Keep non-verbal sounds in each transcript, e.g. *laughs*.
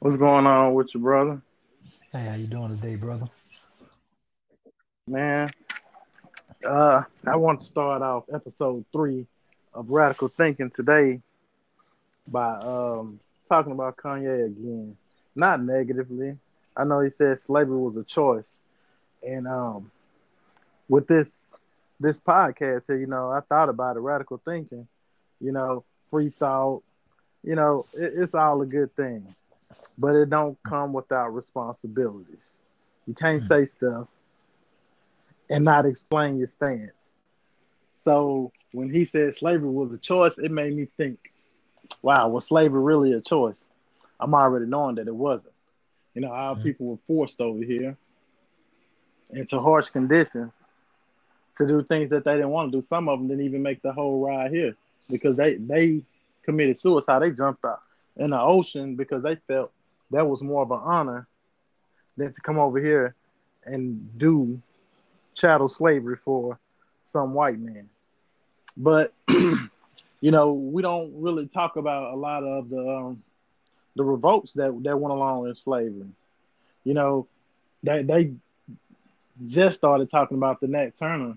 What's going on with you, brother? Hey, how you doing today, brother? Man, uh, I want to start off episode three of Radical Thinking today by um, talking about Kanye again. Not negatively. I know he said slavery was a choice, and um, with this this podcast here, you know, I thought about it. Radical thinking, you know, free thought, you know, it, it's all a good thing, but it don't come without responsibilities. You can't say stuff and not explain your stance. So when he said slavery was a choice, it made me think, wow, was slavery really a choice? I'm already knowing that it wasn't. You know, our mm-hmm. people were forced over here into harsh conditions to do things that they didn't want to do. Some of them didn't even make the whole ride here because they they committed suicide. They jumped out in the ocean because they felt that was more of an honor than to come over here and do chattel slavery for some white man. But *clears throat* you know, we don't really talk about a lot of the um, the revolts that that went along with slavery. You know, they they just started talking about the Nat Turner,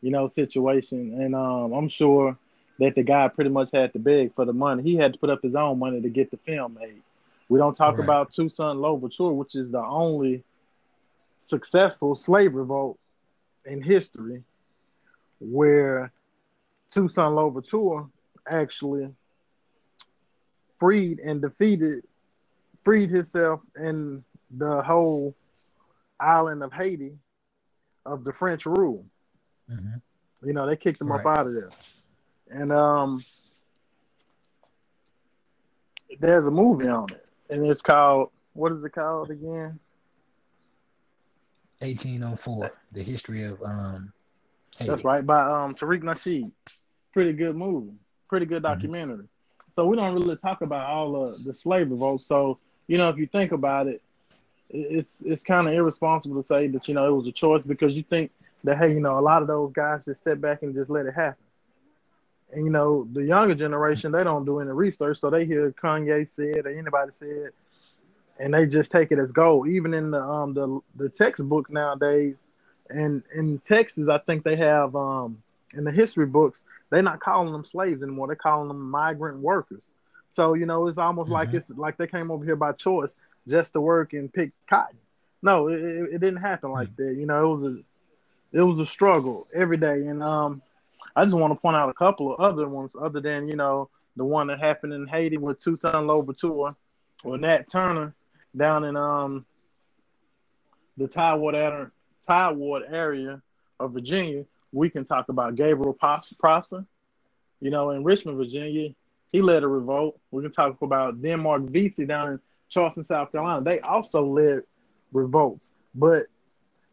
you know, situation, and um, I'm sure that the guy pretty much had to beg for the money. He had to put up his own money to get the film made. We don't talk right. about Toussaint Louverture, which is the only successful slave revolt in history where Toussaint Louverture actually freed and defeated, freed himself and the whole island of Haiti of the French rule. Mm-hmm. You know, they kicked him right. up out of there. And um there's a movie on it. And it's called what is it called again? 1804, the history of um Haiti. That's right, by um Tariq Nasheed. Pretty good movie. Pretty good mm-hmm. documentary. Mm-hmm. So we don't really talk about all of the slave revolts. So, you know, if you think about it, it's it's kind of irresponsible to say that, you know, it was a choice because you think that hey, you know, a lot of those guys just sit back and just let it happen. And you know, the younger generation, they don't do any research, so they hear Kanye said or anybody said, and they just take it as gold. Even in the um the the textbook nowadays, and in Texas, I think they have um in the history books, they're not calling them slaves anymore. They're calling them migrant workers. So you know, it's almost mm-hmm. like it's like they came over here by choice just to work and pick cotton. No, it, it didn't happen like mm-hmm. that. You know, it was a it was a struggle every day. And um, I just want to point out a couple of other ones, other than you know the one that happened in Haiti with Toussaint Louverture or Nat Turner down in um the Tidewater Tidewater area of Virginia. We can talk about Gabriel Prosser. You know, in Richmond, Virginia, he led a revolt. We can talk about Denmark Vesey down in Charleston, South Carolina. They also led revolts. But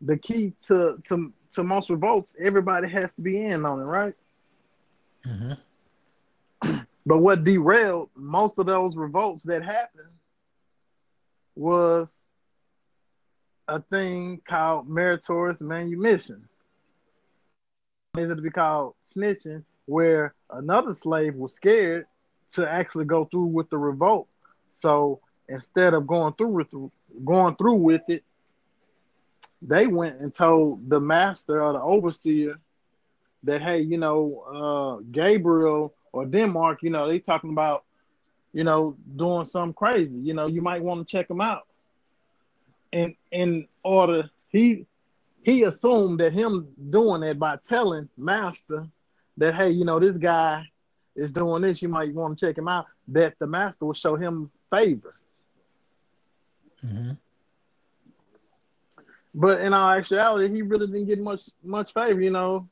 the key to to to most revolts, everybody has to be in on it, right? Mm-hmm. *clears throat* but what derailed most of those revolts that happened was a thing called meritorious manumission. Is it to be called snitching, where another slave was scared to actually go through with the revolt. So instead of going through with going through with it, they went and told the master or the overseer that hey, you know, uh, Gabriel or Denmark, you know, they talking about, you know, doing something crazy. You know, you might want to check them out. And in order, he he assumed that him doing that by telling master that hey, you know, this guy is doing this, you might want to check him out. That the master will show him favor. Mm-hmm. But in all actuality, he really didn't get much much favor, you know.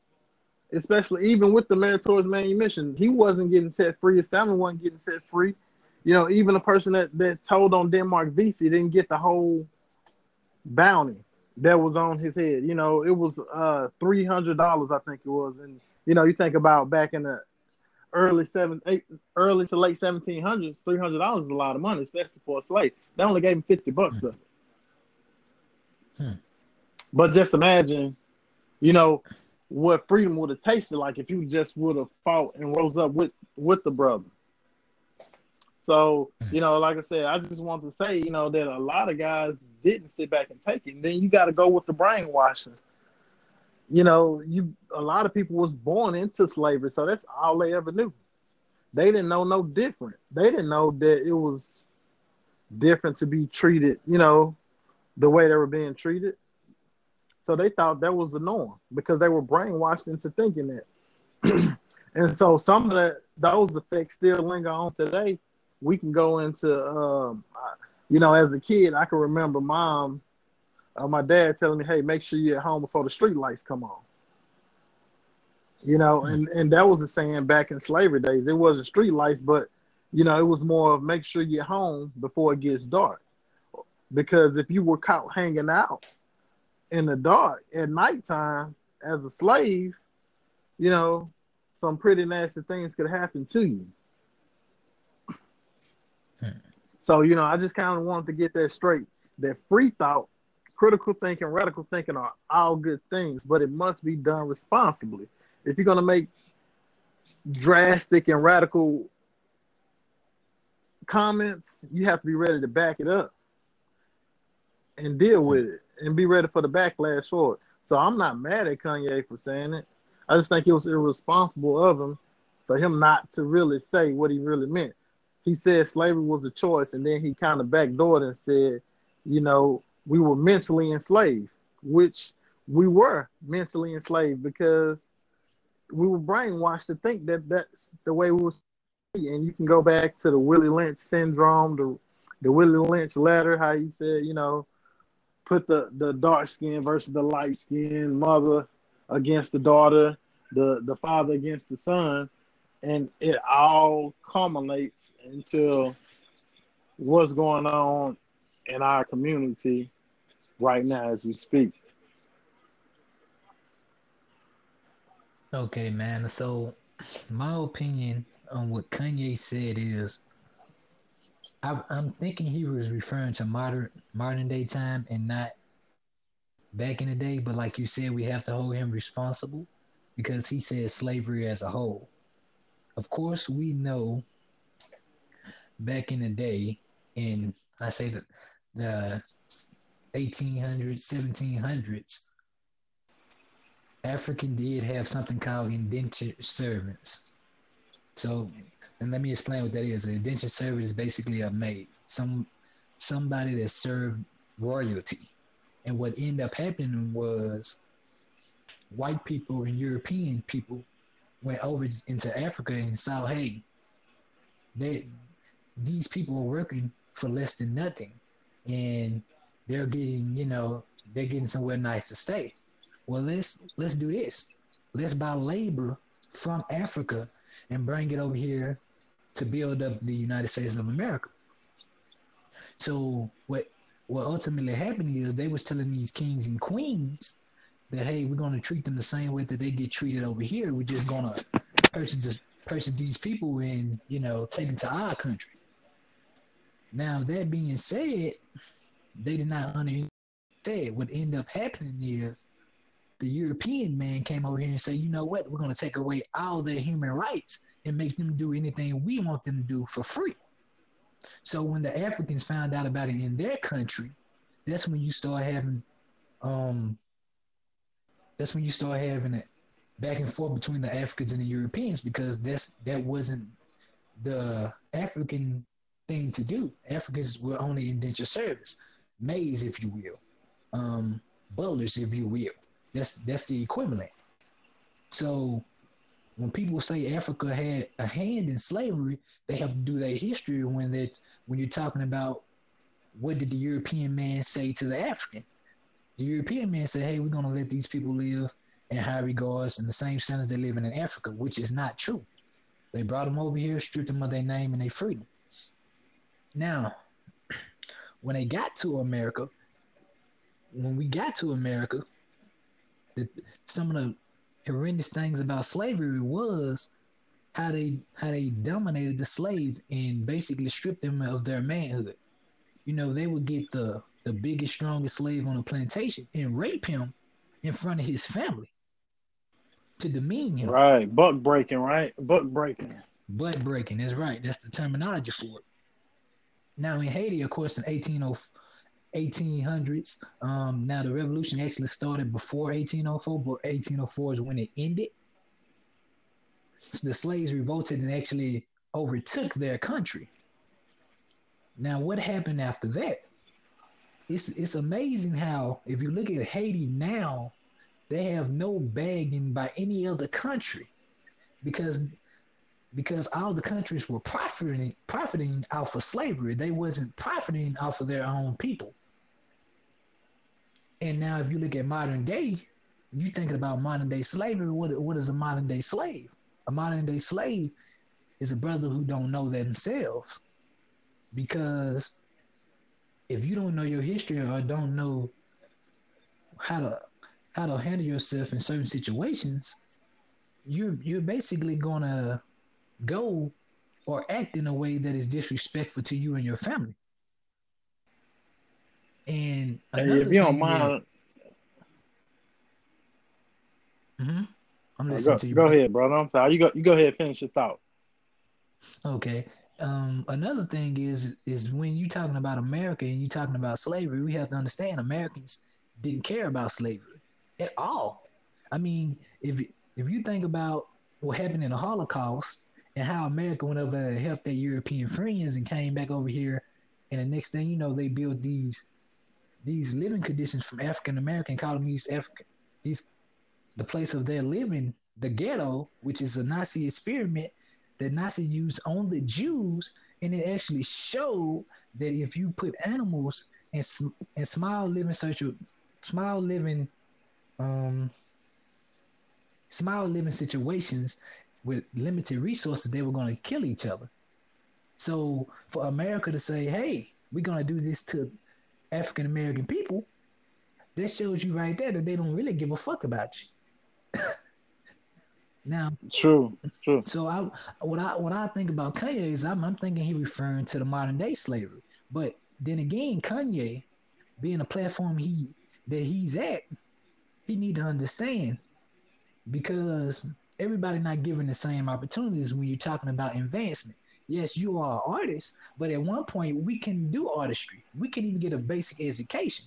Especially even with the meritorious manumission, he wasn't getting set free. His family wasn't getting set free. You know, even a person that, that told on Denmark Vesey didn't get the whole bounty that was on his head. You know, it was uh three hundred dollars, I think it was. And you know, you think about back in the early seven, eight, early to late seventeen hundreds, three hundred dollars is a lot of money, especially for a slave. They only gave him fifty bucks. Hmm. But just imagine, you know, what freedom would have tasted like if you just would have fought and rose up with with the brother. So, you know, like I said, I just want to say, you know, that a lot of guys didn't sit back and take it. And then you got to go with the brainwashing. You know, you a lot of people was born into slavery, so that's all they ever knew. They didn't know no different. They didn't know that it was different to be treated, you know, the way they were being treated. So they thought that was the norm because they were brainwashed into thinking that. *clears throat* and so some of that those effects still linger on today. We can go into, um, you know, as a kid, I can remember mom, uh, my dad telling me, "Hey, make sure you're at home before the street lights come on." You know, hmm. and and that was the saying back in slavery days. It wasn't street lights, but you know, it was more of make sure you're home before it gets dark. Because if you were caught hanging out in the dark at nighttime as a slave, you know, some pretty nasty things could happen to you. Hmm. So, you know, I just kind of wanted to get that straight. That free thought, critical thinking, radical thinking are all good things, but it must be done responsibly. If you're going to make drastic and radical comments, you have to be ready to back it up and deal with it and be ready for the backlash for it. So I'm not mad at Kanye for saying it. I just think it was irresponsible of him for him not to really say what he really meant. He said slavery was a choice, and then he kind of backdoored and said, you know, we were mentally enslaved, which we were mentally enslaved because we were brainwashed to think that that's the way we was. And you can go back to the Willie Lynch syndrome, the the Willie Lynch letter, how he said, you know, put the the dark skin versus the light skin mother against the daughter, the the father against the son, and it all culminates into what's going on in our community right now as we speak. Okay, man. So, my opinion on what Kanye said is, I, am thinking he was referring to modern modern day time and not back in the day. But like you said, we have to hold him responsible because he said slavery as a whole. Of course, we know back in the day, in I say that the 1800s, 1700s, African did have something called indentured servants. So, and let me explain what that is. An indentured servant is basically a maid, some somebody that served royalty. And what ended up happening was white people and European people went over into Africa and saw, hey, they these people are working for less than nothing, and they're getting, you know, they're getting somewhere nice to stay. Well, let's let's do this. Let's buy labor from Africa and bring it over here to build up the United States of America. So what what ultimately happened is they was telling these kings and queens that hey, we're gonna treat them the same way that they get treated over here. We're just gonna purchase purchase these people and you know take them to our country. Now that being said, they did not. Said what ended up happening is the European man came over here and said, you know what, we're gonna take away all their human rights and make them do anything we want them to do for free. So when the Africans found out about it in their country, that's when you start having um that's when you start having it back and forth between the Africans and the Europeans because that's that wasn't the African thing to do. Africans were only indentured service, maids, if you will, um, butlers, if you will. That's that's the equivalent. So when people say Africa had a hand in slavery, they have to do their history when they when you're talking about what did the European man say to the African? The European man said, hey, we're to let these people live in high regards in the same standards they're living in Africa, which is not true. They brought them over here, stripped them of their name and their freedom. Now, *clears throat* when they got to America, when we got to America, the, some of the horrendous things about slavery was how they how they dominated the slave and basically stripped them of their manhood. You know, they would get the the biggest, strongest slave on the plantation and rape him in front of his family to demean him. Right. Buck breaking, right? Buck breaking. Butt breaking, that's right. That's the terminology for it. Now in Haiti, of course, in 1800s, um, now the revolution actually started before 1804, but 1804 is when it ended. So the slaves revolted and actually overtook their country. Now, what happened after that? It's it's amazing how if you look at Haiti now, they have no bagging by any other country because because all the countries were profiting profiting off of slavery. They wasn't profiting off of their own people. And now if you look at modern day, you thinking about modern day slavery, what what is a modern day slave? A modern day slave is a brother who don't know themselves. Because if you don't know your history or don't know how to how to handle yourself in certain situations, you're you're basically gonna go or act in a way that is disrespectful to you and your family. And if you don't mind, mm-hmm. I'm listening go, to you. Go bro. ahead, brother. I'm sorry. You go. You go ahead. Finish your thought. Okay. Um, another thing is is when you're talking about America and you're talking about slavery, we have to understand Americans didn't care about slavery at all. I mean, if if you think about what happened in the Holocaust and how America went over there to help their European friends and came back over here, and the next thing you know, they built these these living conditions from African American colonies, these African these the place of their living, the ghetto, which is a Nazi experiment that Nazi used on the Jews, and it actually showed that if you put animals in, in small living social, small living, um, small living situations with limited resources, they were going to kill each other. So for America to say, "Hey, we're going to do this to African American people," that shows you right there that they don't really give a fuck about you. *laughs* Now, true, true. So I, what I what I think about Kanye, is I'm, I'm thinking he referring to the modern day slavery. But then again, Kanye, being a platform he that he's at, he need to understand because everybody not given the same opportunities when you're talking about advancement. Yes, you are an artist, but at one point we can do artistry. We can even get a basic education.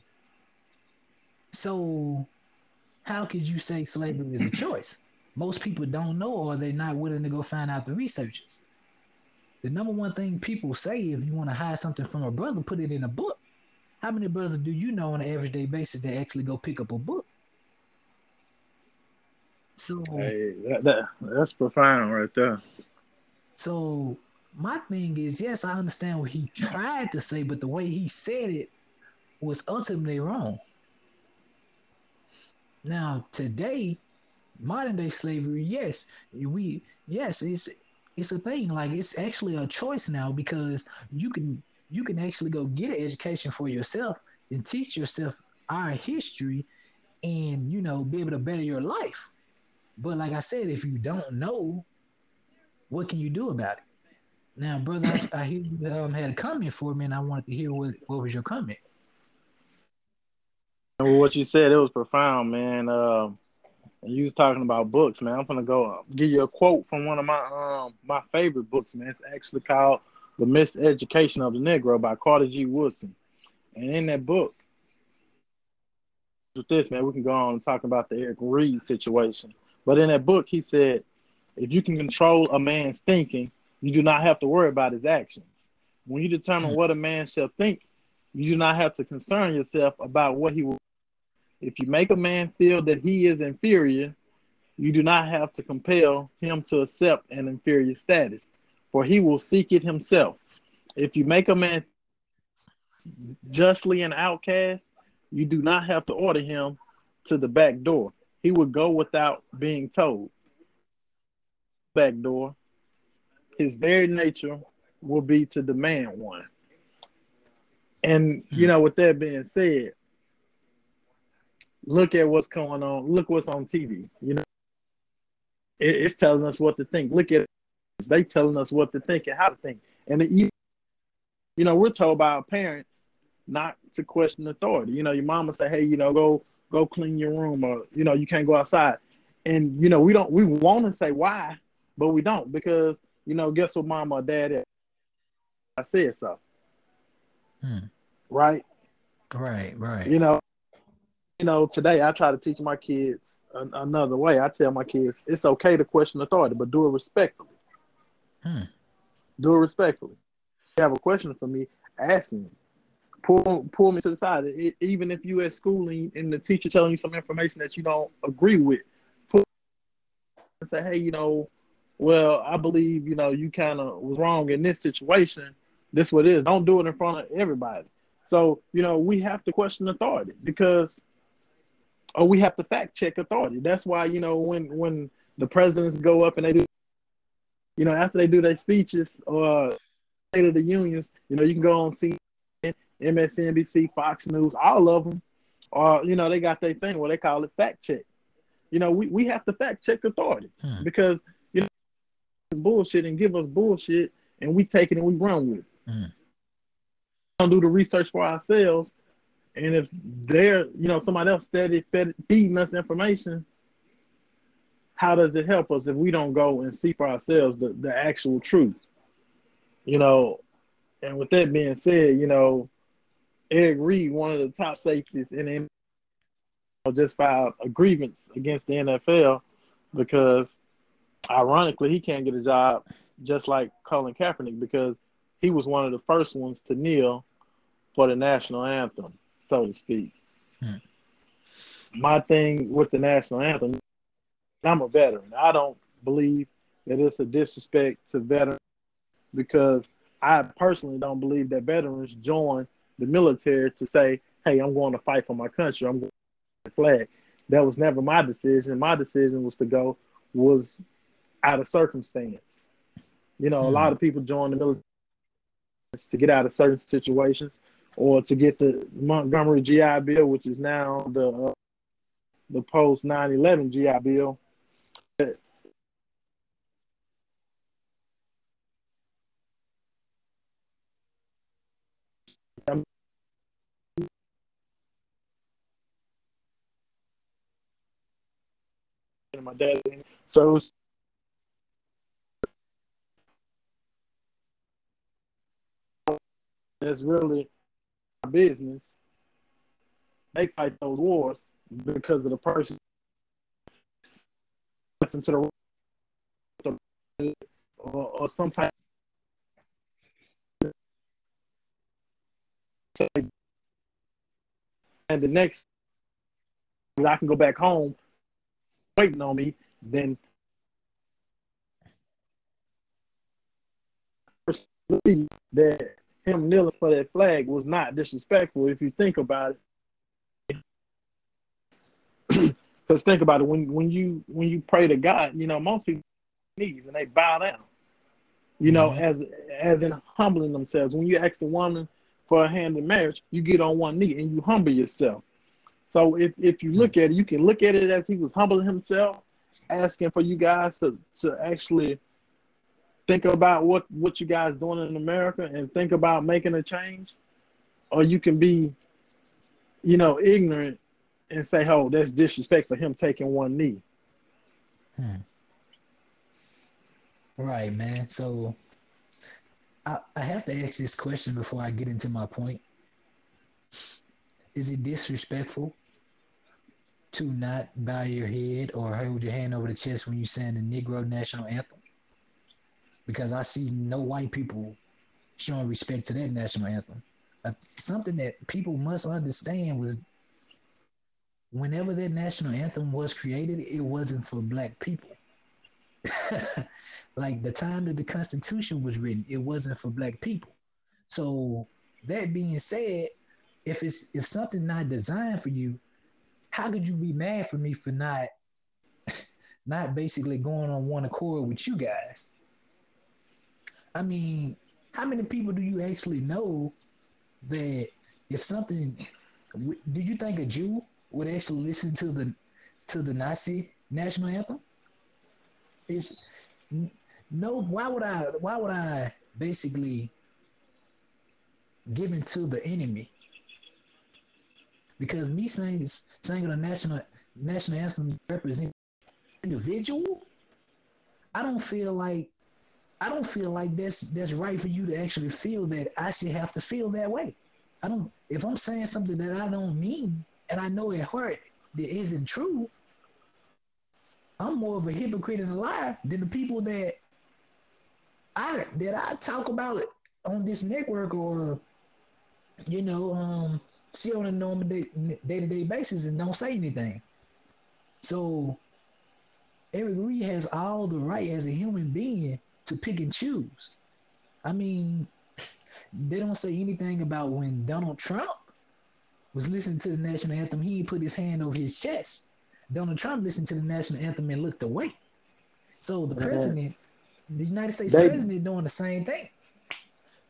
So, how could you say slavery is a *clears throat* choice? most people don't know or they're not willing to go find out the researchers. The number one thing people say if you want to hide something from a brother, put it in a book. How many brothers do you know on an everyday basis that actually go pick up a book? So hey, that, that, that's profound right there. So my thing is, yes, I understand what he *laughs* tried to say, but the way he said it was ultimately wrong. Now today, modern day slavery, yes, we yes, it's it's a thing. Like it's actually a choice now because you can you can actually go get an education for yourself and teach yourself our history and you know be able to better your life. But like I said, if you don't know, what can you do about it? Now, brother, I, I hear you um, had a comment for me, and I wanted to hear what what was your comment. Well, what you said it was profound, man. Um, and you was talking about books, man. I'm gonna go uh, give you a quote from one of my um my favorite books, man. It's actually called "The Miseducation of the Negro" by Carter G. Woodson. And in that book, with this, man, we can go on and talk about the Eric Reid situation. But in that book, he said, if you can control a man's thinking, you do not have to worry about his actions. When you determine what a man shall think, you do not have to concern yourself about what he will if you make a man feel that he is inferior, you do not have to compel him to accept an inferior status, for he will seek it himself. If you make a man justly an outcast, you do not have to order him to the back door. He would go without being told. Back door. His very nature will be to demand one. And you know, with that being said, look at what's going on. Look what's on TV. You know, it, it's telling us what to think. Look at they telling us what to think and how to think. And you, you know, we're told by our parents not to question authority. You know, your mama say, "Hey, you know, go go clean your room," or you know, you can't go outside. And you know, we don't. We want to say why, but we don't because you know, guess what, mama or dad is? I said so. Hmm. right? Right, right. You know, you know. Today, I try to teach my kids an, another way. I tell my kids it's okay to question authority, but do it respectfully. Hmm. Do it respectfully. If you have a question for me, ask me. Pull, pull me to the side. It, even if you at school and, and the teacher telling you some information that you don't agree with, pull and say, hey, you know, well, I believe, you know, you kind of was wrong in this situation. This what it is. Don't do it in front of everybody. So, you know, we have to question authority because or we have to fact check authority. That's why, you know, when when the presidents go up and they do you know, after they do their speeches or State of the Unions, you know, you can go on CNN, MSNBC, Fox News, all of them, or you know, they got their thing where they call it fact check. You know, we, we have to fact check authority Hmm. because bullshit and give us bullshit and we take it and we run with it. Hmm. Don't do the research for ourselves, and if they're you know somebody else steady fed, feeding us information, how does it help us if we don't go and see for ourselves the, the actual truth? You know, and with that being said, you know, Eric Reid, one of the top safeties in the NFL, just filed a grievance against the NFL because, ironically, he can't get a job just like Colin Kaepernick because he was one of the first ones to kneel for the national anthem, so to speak. Hmm. My thing with the national anthem, I'm a veteran. I don't believe that it's a disrespect to veterans because I personally don't believe that veterans join the military to say, hey, I'm going to fight for my country. I'm going to flag. That was never my decision. My decision was to go was out of circumstance. You know, a Hmm. lot of people join the military to get out of certain situations or to get the Montgomery GI Bill, which is now the uh, the post 9/11 GI Bill. And my dad, so it was that's really our business. They fight those wars because of the person into the or, or some type and the next I can go back home waiting on me, then that him kneeling for that flag was not disrespectful if you think about it. *clears throat* Because think about it, when when you when you pray to God, you know most people knees and they bow down. You know, Mhm. as as in humbling themselves. When you ask a woman for a hand in marriage, you get on one knee and you humble yourself. So if, if you look at it, you can look at it as he was humbling himself, asking for you guys to, to actually think about what, what you guys doing in America and think about making a change. Or you can be, you know, ignorant and say, oh, that's disrespect for him taking one knee. Hmm. Right, man. So I, I have to ask this question before I get into my point. Is it disrespectful to not bow your head or hold your hand over the chest when you sing the Negro national anthem? Because I see no white people showing respect to that national anthem. Uh, something that people must understand was whenever that national anthem was created, it wasn't for black people. *laughs* like the time that the Constitution was written, it wasn't for black people. So that being said, if it's if something not designed for you, how could you be mad for me for not *laughs* not basically going on one accord with you guys? I mean, how many people do you actually know that if something do you think a Jew would actually listen to the to the Nazi national anthem? It's no why would I why would I basically give in to the enemy? Because me saying singing the national national anthem represents individual, I don't feel like I don't feel like that's that's right for you to actually feel that I should have to feel that way. I don't. If I'm saying something that I don't mean, and I know it hurt, that isn't true, I'm more of a hypocrite and a liar than the people that I that I talk about it on this network or you know um see on a normal day to day basis and don't say anything. So Eric Reid has all the right as a human being to pick and choose. I mean, they don't say anything about when Donald Trump was listening to the national anthem, he put his hand over his chest. Donald Trump listened to the national anthem and looked away. So the president, the United States they, president, doing the same thing.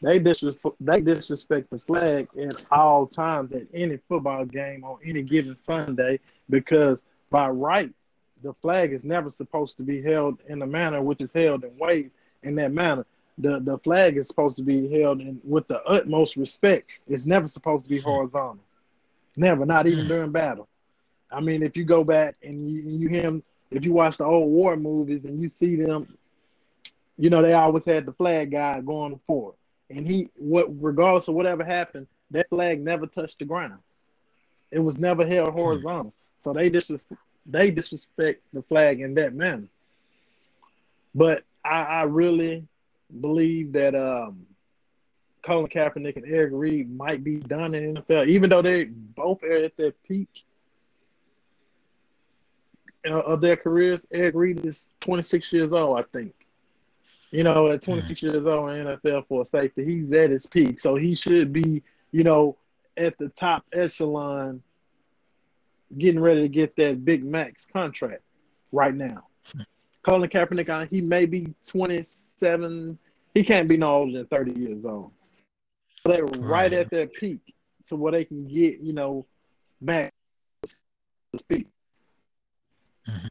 They disrespect, they disrespect the flag at all times at any football game on any given Sunday because by right, the flag is never supposed to be held in the manner which is held and waved in that manner. The the flag is supposed to be held in with the utmost respect. It's never supposed to be hmm. horizontal. Never, not even hmm. during battle. I mean, if you go back and you, you hear him, if you watch the old war movies and you see them, you know, they always had the flag guy going forward. And he, what, regardless of whatever happened, that flag never touched the ground. It was never held hmm. horizontal. So they just they disrespect the flag in that manner. But I, I really believe that um, Colin Kaepernick and Eric Reid might be done in the NFL, even though they both are at their peak of their careers. Eric Reid is 26 years old, I think. You know, at 26 mm. years old in NFL for a safety, he's at his peak, so he should be, you know, at the top echelon, getting ready to get that big max contract right now. Colin Kaepernick, he may be 27. He can't be no older than 30 years old. They're right, right at their peak to where they can get, you know, max speed. Mm-hmm.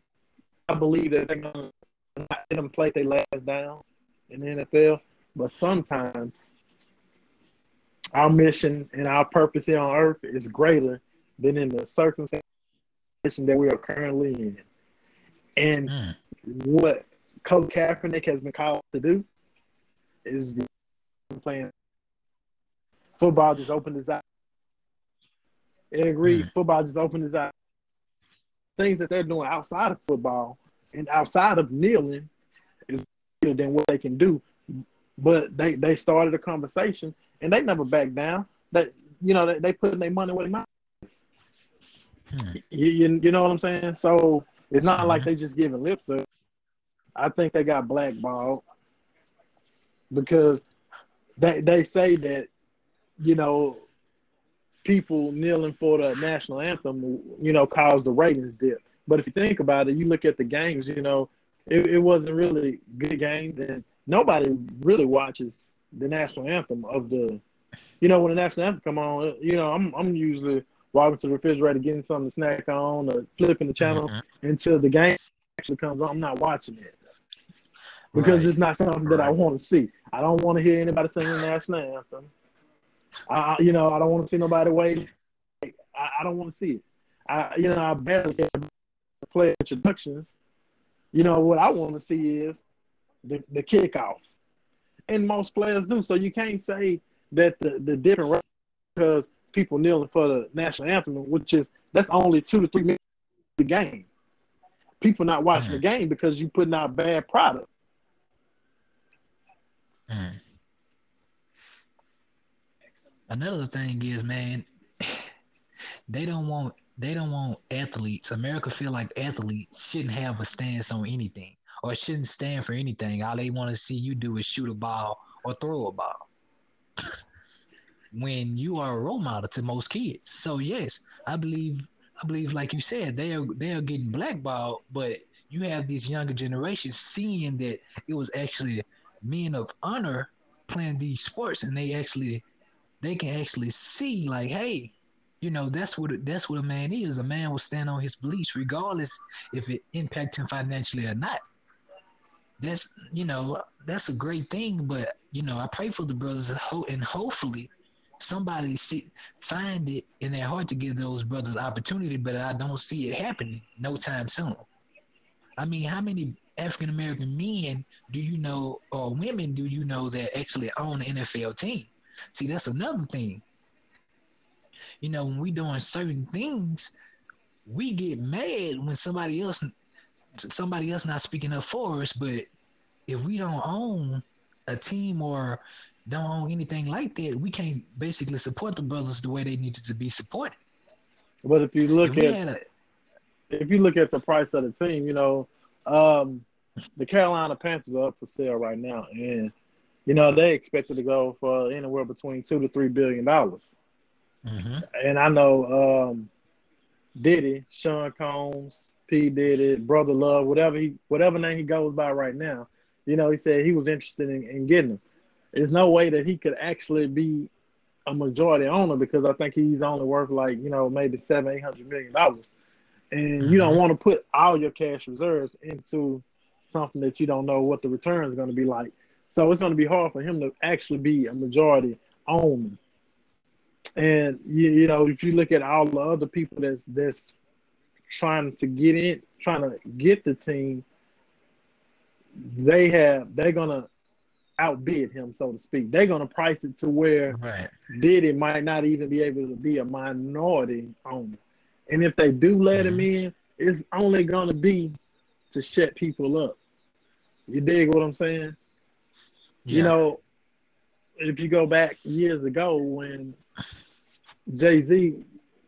I believe that they're going to let them play their last down in the NFL, but sometimes our mission and our purpose here on earth is greater than in the circumstance that we are currently in. And mm. What Coach Kaepernick has been called to do is playing football just opened his eyes. I agree. Mm. Football just opened his eyes things that they're doing outside of football and outside of kneeling is better than what they can do. But they, they started a conversation and they never back down. That you know they, they put their money where their mouth. Hmm. You, you, you know what I'm saying? So it's not mm-hmm. like they just giving lip service. I think they got blackballed because they they say that you know people kneeling for the national anthem, you know, caused the ratings dip. But if you think about it, you look at the games, you know, it, it wasn't really good games, and nobody really watches the national anthem of the, you know, when the national anthem come on, you know, I'm I'm usually walking to the refrigerator getting something to snack on or flipping the channel mm-hmm. until the game actually comes on. I'm not watching it because right. it's not something that I want to see. I don't want to hear anybody sing the national anthem. I, you know, I don't want to see nobody wait. I, I don't want to see it. I, you know, I barely get play introductions. You know, what I want to see is the, the kickoff. And most players do. So you can't say that the, the different because people kneeling for the national anthem, which is that's only two to three minutes of the game. People not watching mm. the game because you're putting out bad product. Mm another thing is, man, *laughs* they don't want they don't want athletes. America feel like athletes shouldn't have a stance on anything or shouldn't stand for anything. All they want to see you do is shoot a ball or throw a ball. *laughs* when you are a role model to most kids. So yes, I believe I believe like you said, they are they are getting blackballed, but you have these younger generations seeing that it was actually men of honor playing these sports and they actually they can actually see like, hey, you know, that's what that's what a man is. A man will stand on his beliefs, regardless if it impacts him financially or not. That's you know, that's a great thing. But you know, I pray for the brothers and hopefully somebody see find it in their heart to give those brothers opportunity. But I don't see it happening no time soon. I mean, how many African American men do you know or women do you know that actually own an NFL team? See, that's another thing. you know, when we doing certain things, we get mad when somebody else somebody else not speaking up for us. But if we don't own a team or don't own anything like that, we can't basically support the brothers the way they needed to be supported. But if you look if at a, if you look at the price of the team, you know, um, the Carolina Panthers are up for sale right now, and you know they expected to go for anywhere between two to three billion dollars. Mm-hmm. And I know um, Diddy, Sean Combs, P Diddy, Brother Love, whatever he whatever name he goes by right now, you know, he said he was interested in, in getting him. There's no way that he could actually be a majority owner because I think he's only worth like, you know, maybe seven, eight hundred million dollars. And you don't mm-hmm. want to put all your cash reserves into something that you don't know what the return is going to be like. So it's going to be hard for him to actually be a majority owner. And you, you know, if you look at all the other people that's that's trying to get in, trying to get the team, they have they're gonna outbid him, so to speak. They're gonna price it to where right. Diddy might not even be able to be a minority owner. And if they do let mm-hmm. him in, it's only gonna be to shut people up. You dig what I'm saying? Yeah. You know, if you go back years ago when Jay Z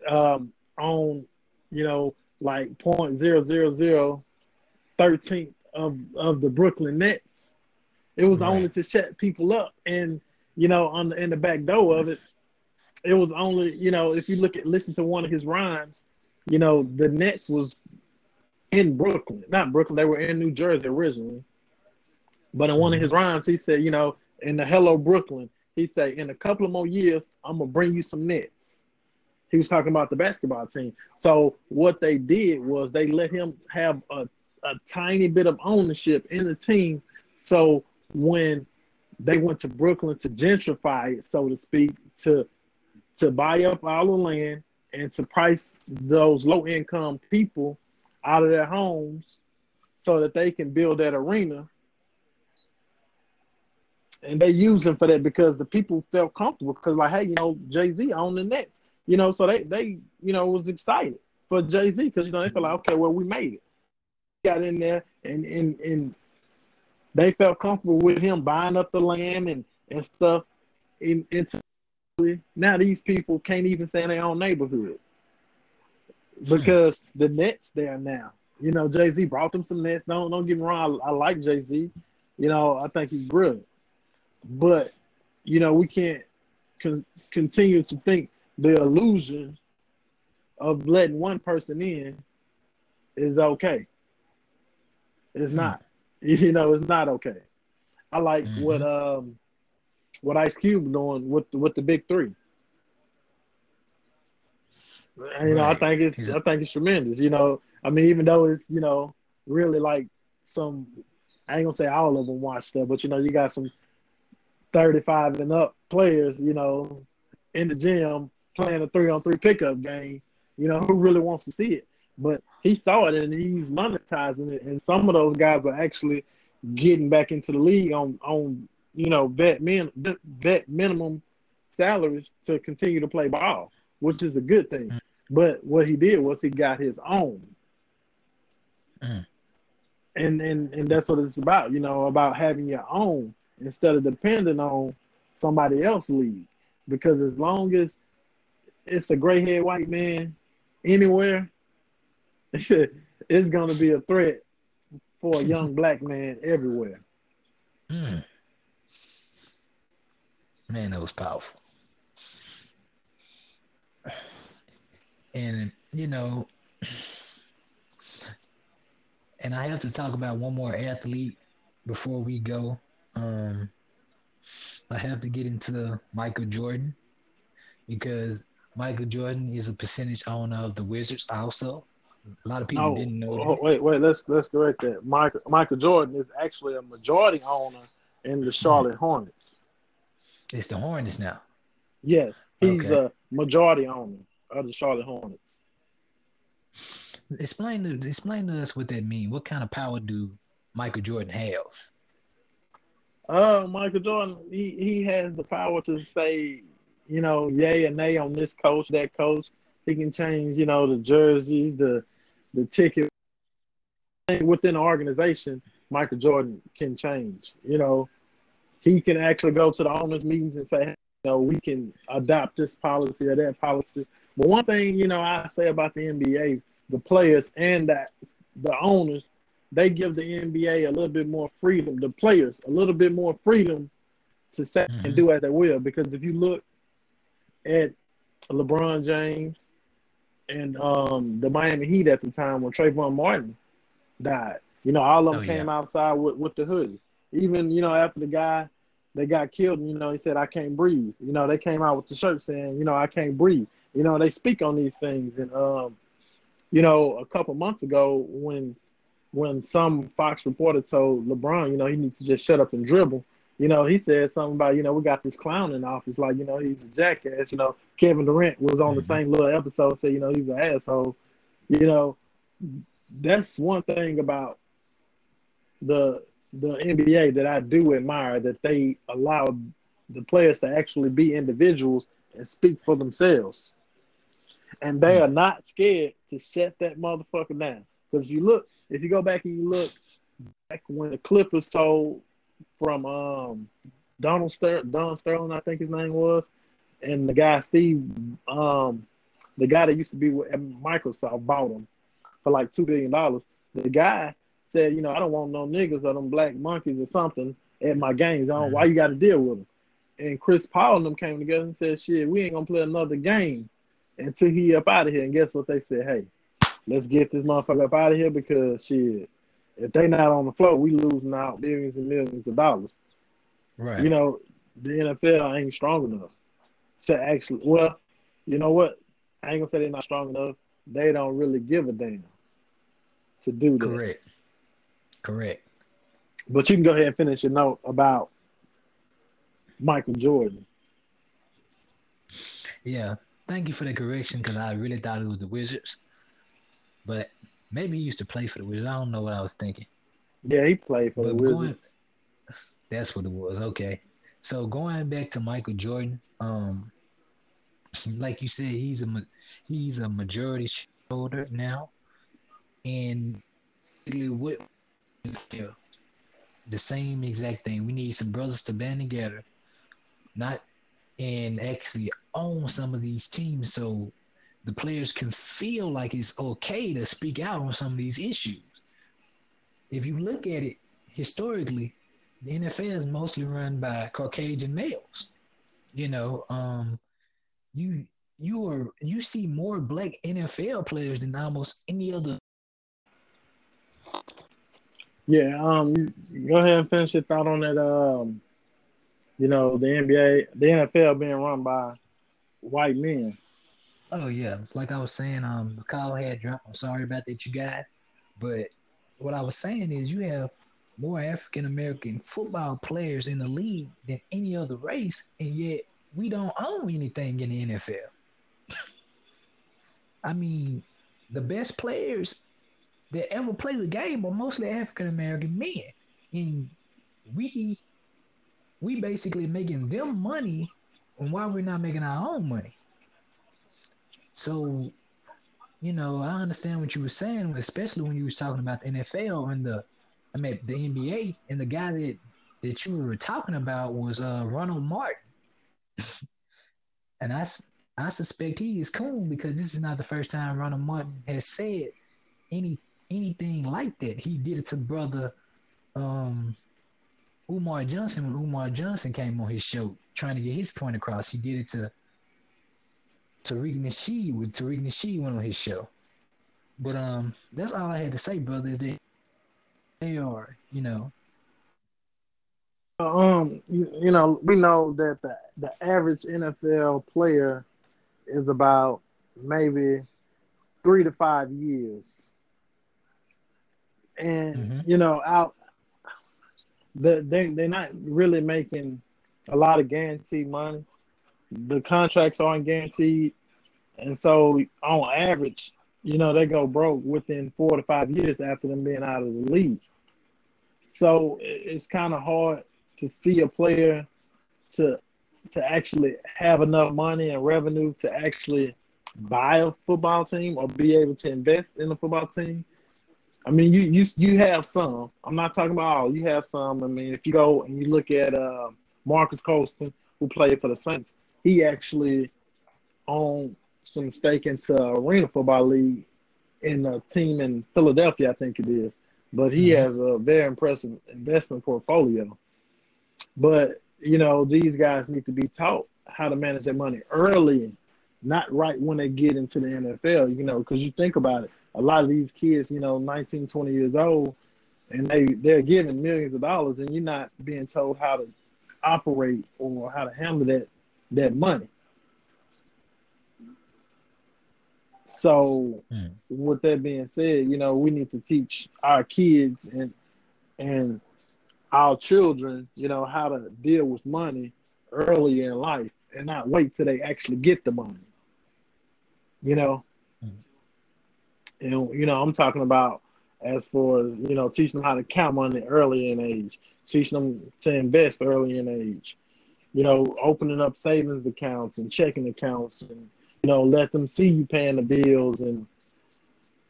um, owned, you know, like point zero zero zero thirteenth of of the Brooklyn Nets. It was right. only to shut people up, and you know, on the in the back door of it, it was only you know if you look at listen to one of his rhymes, you know, the Nets was in Brooklyn, not Brooklyn. They were in New Jersey originally, but in one of his mm-hmm. rhymes, he said, you know, in the Hello Brooklyn, he said, in a couple of more years, I'm gonna bring you some nets. He was talking about the basketball team. So what they did was they let him have a, a tiny bit of ownership in the team. So when they went to Brooklyn to gentrify it, so to speak, to to buy up all the land and to price those low income people out of their homes so that they can build that arena. And they use them for that because the people felt comfortable because like, hey, you know, Jay Z on the Nets. You know, so they they you know was excited for Jay Z because you know they felt like okay, well we made it. Got in there and and and they felt comfortable with him buying up the land and and stuff. Into now these people can't even say in their own neighborhood because the Nets there now. You know, Jay Z brought them some Nets. Don't don't get me wrong. I, I like Jay Z. You know, I think he's brilliant, but you know we can't con- continue to think the illusion of letting one person in is okay. It's not. *laughs* You know, it's not okay. I like mm-hmm. what um what Ice Cube doing with with the big three. And, you know, I think it's I think it's tremendous. You know, I mean, even though it's you know really like some, I ain't gonna say all of them watch that, but you know, you got some thirty-five and up players, you know, in the gym playing a three on three pickup game. You know, who really wants to see it? But he saw it and he's monetizing it. And some of those guys are actually getting back into the league on on you know vet min vet minimum salaries to continue to play ball, which is a good thing. Mm. But what he did was he got his own. Mm. And, and and that's what it's about, you know, about having your own instead of depending on somebody else's league. Because as long as it's a gray haired white man anywhere, *laughs* it's gonna be a threat for a young black man everywhere. Mm. Man, that was powerful. And you know, and I have to talk about one more athlete before we go. Um, I have to get into Michael Jordan because Michael Jordan is a percentage owner of the Wizards also. A lot of people didn't know. Oh, wait, wait, let's let's correct that. Michael Michael Jordan is actually a majority owner in the Charlotte. Hornets. It's the Hornets now. Yes, he's okay. a majority owner of the Charlotte Hornets. Explain to explain to us what that means. What kind of power do Michael Jordan have? Uh, Michael Jordan, he, he has the power to say you know, yay and nay on this coach, that coach. He can change, you know, the jerseys, the the ticket within the organization. Michael Jordan can change. You know, he can actually go to the owners' meetings and say, you know, we can adopt this policy or that policy. But one thing, you know, I say about the NBA, the players and that the owners, they give the NBA a little bit more freedom, the players a little bit more freedom to say mm-hmm. and do as they will. Because if you look at LeBron James and um, the Miami Heat at the time when Trayvon Martin died, you know, all of them oh, came yeah. outside with, with the hoodie. Even, you know, after the guy they got killed, you know, he said, I can't breathe. You know, they came out with the shirt saying, you know, I can't breathe. You know, they speak on these things. And um, you know, a couple months ago when when some Fox reporter told LeBron, you know, he needs to just shut up and dribble. You know, he said something about, you know, we got this clown in office, like, you know, he's a jackass. You know, Kevin Durant was on the mm-hmm. same little episode, said, you know, he's an asshole. You know, that's one thing about the the NBA that I do admire that they allow the players to actually be individuals and speak for themselves and they are not scared to shut that motherfucker down. Because you look, if you go back and you look back when the Clippers told from um Donald Ster- Don Sterling, I think his name was, and the guy Steve, um, the guy that used to be with Microsoft bought him for like two billion dollars. The guy said, you know, I don't want no niggas or them black monkeys or something at my games. I don't, why you got to deal with them? And Chris Paul and them came together and said, shit, we ain't gonna play another game until he up out of here. And guess what they said? Hey, let's get this motherfucker up out of here because shit, if they not on the floor, we losing out millions and millions of dollars. Right. You know, the NFL ain't strong enough to actually. Well, you know what? I ain't gonna say they're not strong enough. They don't really give a damn to do that. Correct. Correct. But you can go ahead and finish your note about Michael Jordan. Yeah, thank you for the correction because I really thought it was the Wizards. But maybe he used to play for the Wizards. I don't know what I was thinking. Yeah, he played for but the Wizards. Going, that's what it was. Okay. So going back to Michael Jordan, um, *laughs* like you said, he's a he's a majority shareholder now, and what the same exact thing. We need some brothers to band together, not and actually own some of these teams so the players can feel like it's okay to speak out on some of these issues. If you look at it historically, the NFL is mostly run by Caucasian males. You know, um, you you are you see more black NFL players than almost any other. Yeah, um, go ahead and finish your thought on that. Um, you know, the NBA, the NFL being run by white men. Oh yeah, like I was saying, um, call had dropped. I'm sorry about that, you guys. But what I was saying is, you have more African American football players in the league than any other race, and yet we don't own anything in the NFL. *laughs* I mean, the best players that ever play the game are mostly African American men, and we we basically making them money and why we're not making our own money. So, you know, I understand what you were saying, especially when you was talking about the NFL and the I mean the NBA and the guy that that you were talking about was uh Ronald Martin. *laughs* and I I suspect he is cool because this is not the first time Ronald Martin has said any anything like that. He did it to brother um Umar Johnson when Umar Johnson came on his show trying to get his point across. He did it to Tariq Nasheed when Tariq Nasheed went on his show. But um, that's all I had to say, brother. Is that they are, you know. Um, you, you know, we know that the the average NFL player is about maybe three to five years, and mm-hmm. you know, out they they they're not really making a lot of guaranteed money. The contracts aren't guaranteed, and so on average, you know, they go broke within four to five years after them being out of the league. So it's kind of hard to see a player to to actually have enough money and revenue to actually buy a football team or be able to invest in a football team. I mean, you you you have some. I'm not talking about all. You have some. I mean, if you go and you look at uh, Marques Colston, who played for the Saints, he actually owned some stake into Arena Football League in a team in Philadelphia, I think it is. But he mm-hmm. has a very impressive investment portfolio. But you know, these guys need to be taught how to manage their money early, not right when they get into the NFL, you know, because you think about it, a lot of these kids, you know, 19, 20 years old, and they, they're given millions of dollars, and you're not being told how to operate or how to handle that, that money. So, hmm. with that being said, you know, we need to teach our kids and and our children, you know, how to deal with money early in life and not wait till they actually get the money. You know, mm-hmm. and you know, I'm talking about as for you know, teaching them how to count money early in age, teaching them to invest early in age, you know, opening up savings accounts and checking accounts, and you know, let them see you paying the bills and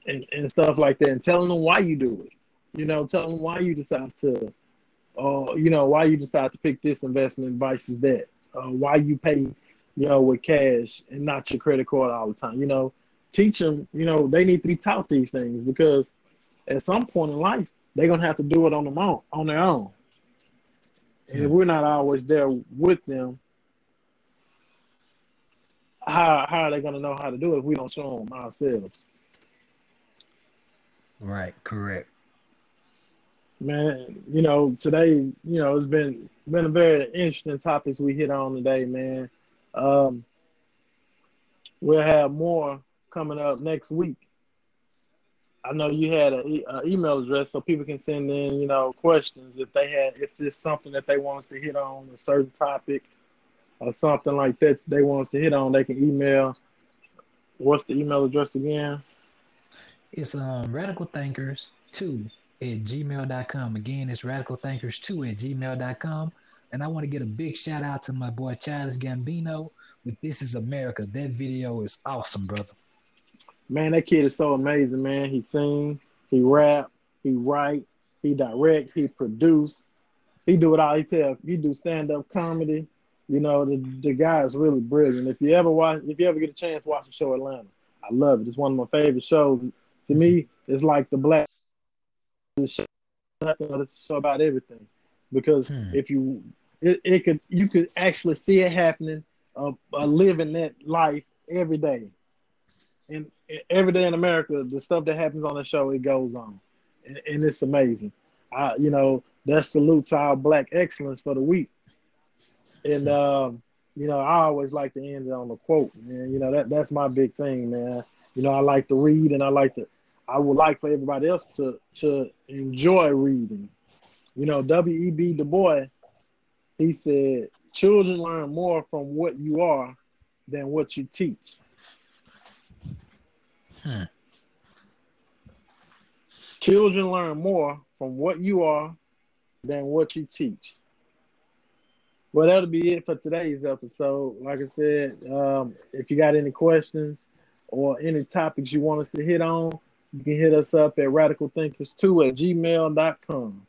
and, and stuff like that, and telling them why you do it. You know, telling them why you decide to uh, you know, why you decide to pick this investment versus that, uh, why you pay, you know, with cash and not your credit card all the time. You know, teach them, you know, they need to be taught these things because at some point in life, they're going to have to do it on their own. On their own. And if we're not always there with them, how, how are they going to know how to do it if we don't show them ourselves? Right, correct man, you know, today, you know, it's been been a very interesting topics we hit on today, man. Um, we'll have more coming up next week. I know you had an email address so people can send in, you know, questions if they had if it's something that they want us to hit on a certain topic or something like that they want us to hit on. They can email. What's the email address again? It's um radical thinkers two at gmail.com. Again, it's radicalthinkers2 at gmail.com. And I want to get a big shout out to my boy Childish Gambino with This Is America. That video is awesome, brother. Man, that kid is so amazing, man. He sing, he rap, he write, he direct, he produce. He do it all. He tell he do stand up comedy. You know, the the guy is really brilliant. If you ever watch if you ever get a chance, watch the show Atlanta. I love it. It's one of my favorite shows. To me, it's like the black show, it's show about everything because hmm. if you it, it, could you could actually see it happening uh, uh, living that life every day and every day in america the stuff that happens on the show it goes on and, and it's amazing I, you know that's salute to our black excellence for the week and um, you know i always like to end it on a quote man you know that that's my big thing man you know i like to read and i like to I would like for everybody else to to enjoy reading. You know, W.E.B. Du Bois, he said, children learn more from what you are than what you teach. Hmm. Children learn more from what you are than what you teach. Well, that'll be it for today's episode. Like I said, um, if you got any questions or any topics you want us to hit on, you can hit us up at radicalthinkers2 at gmail.com.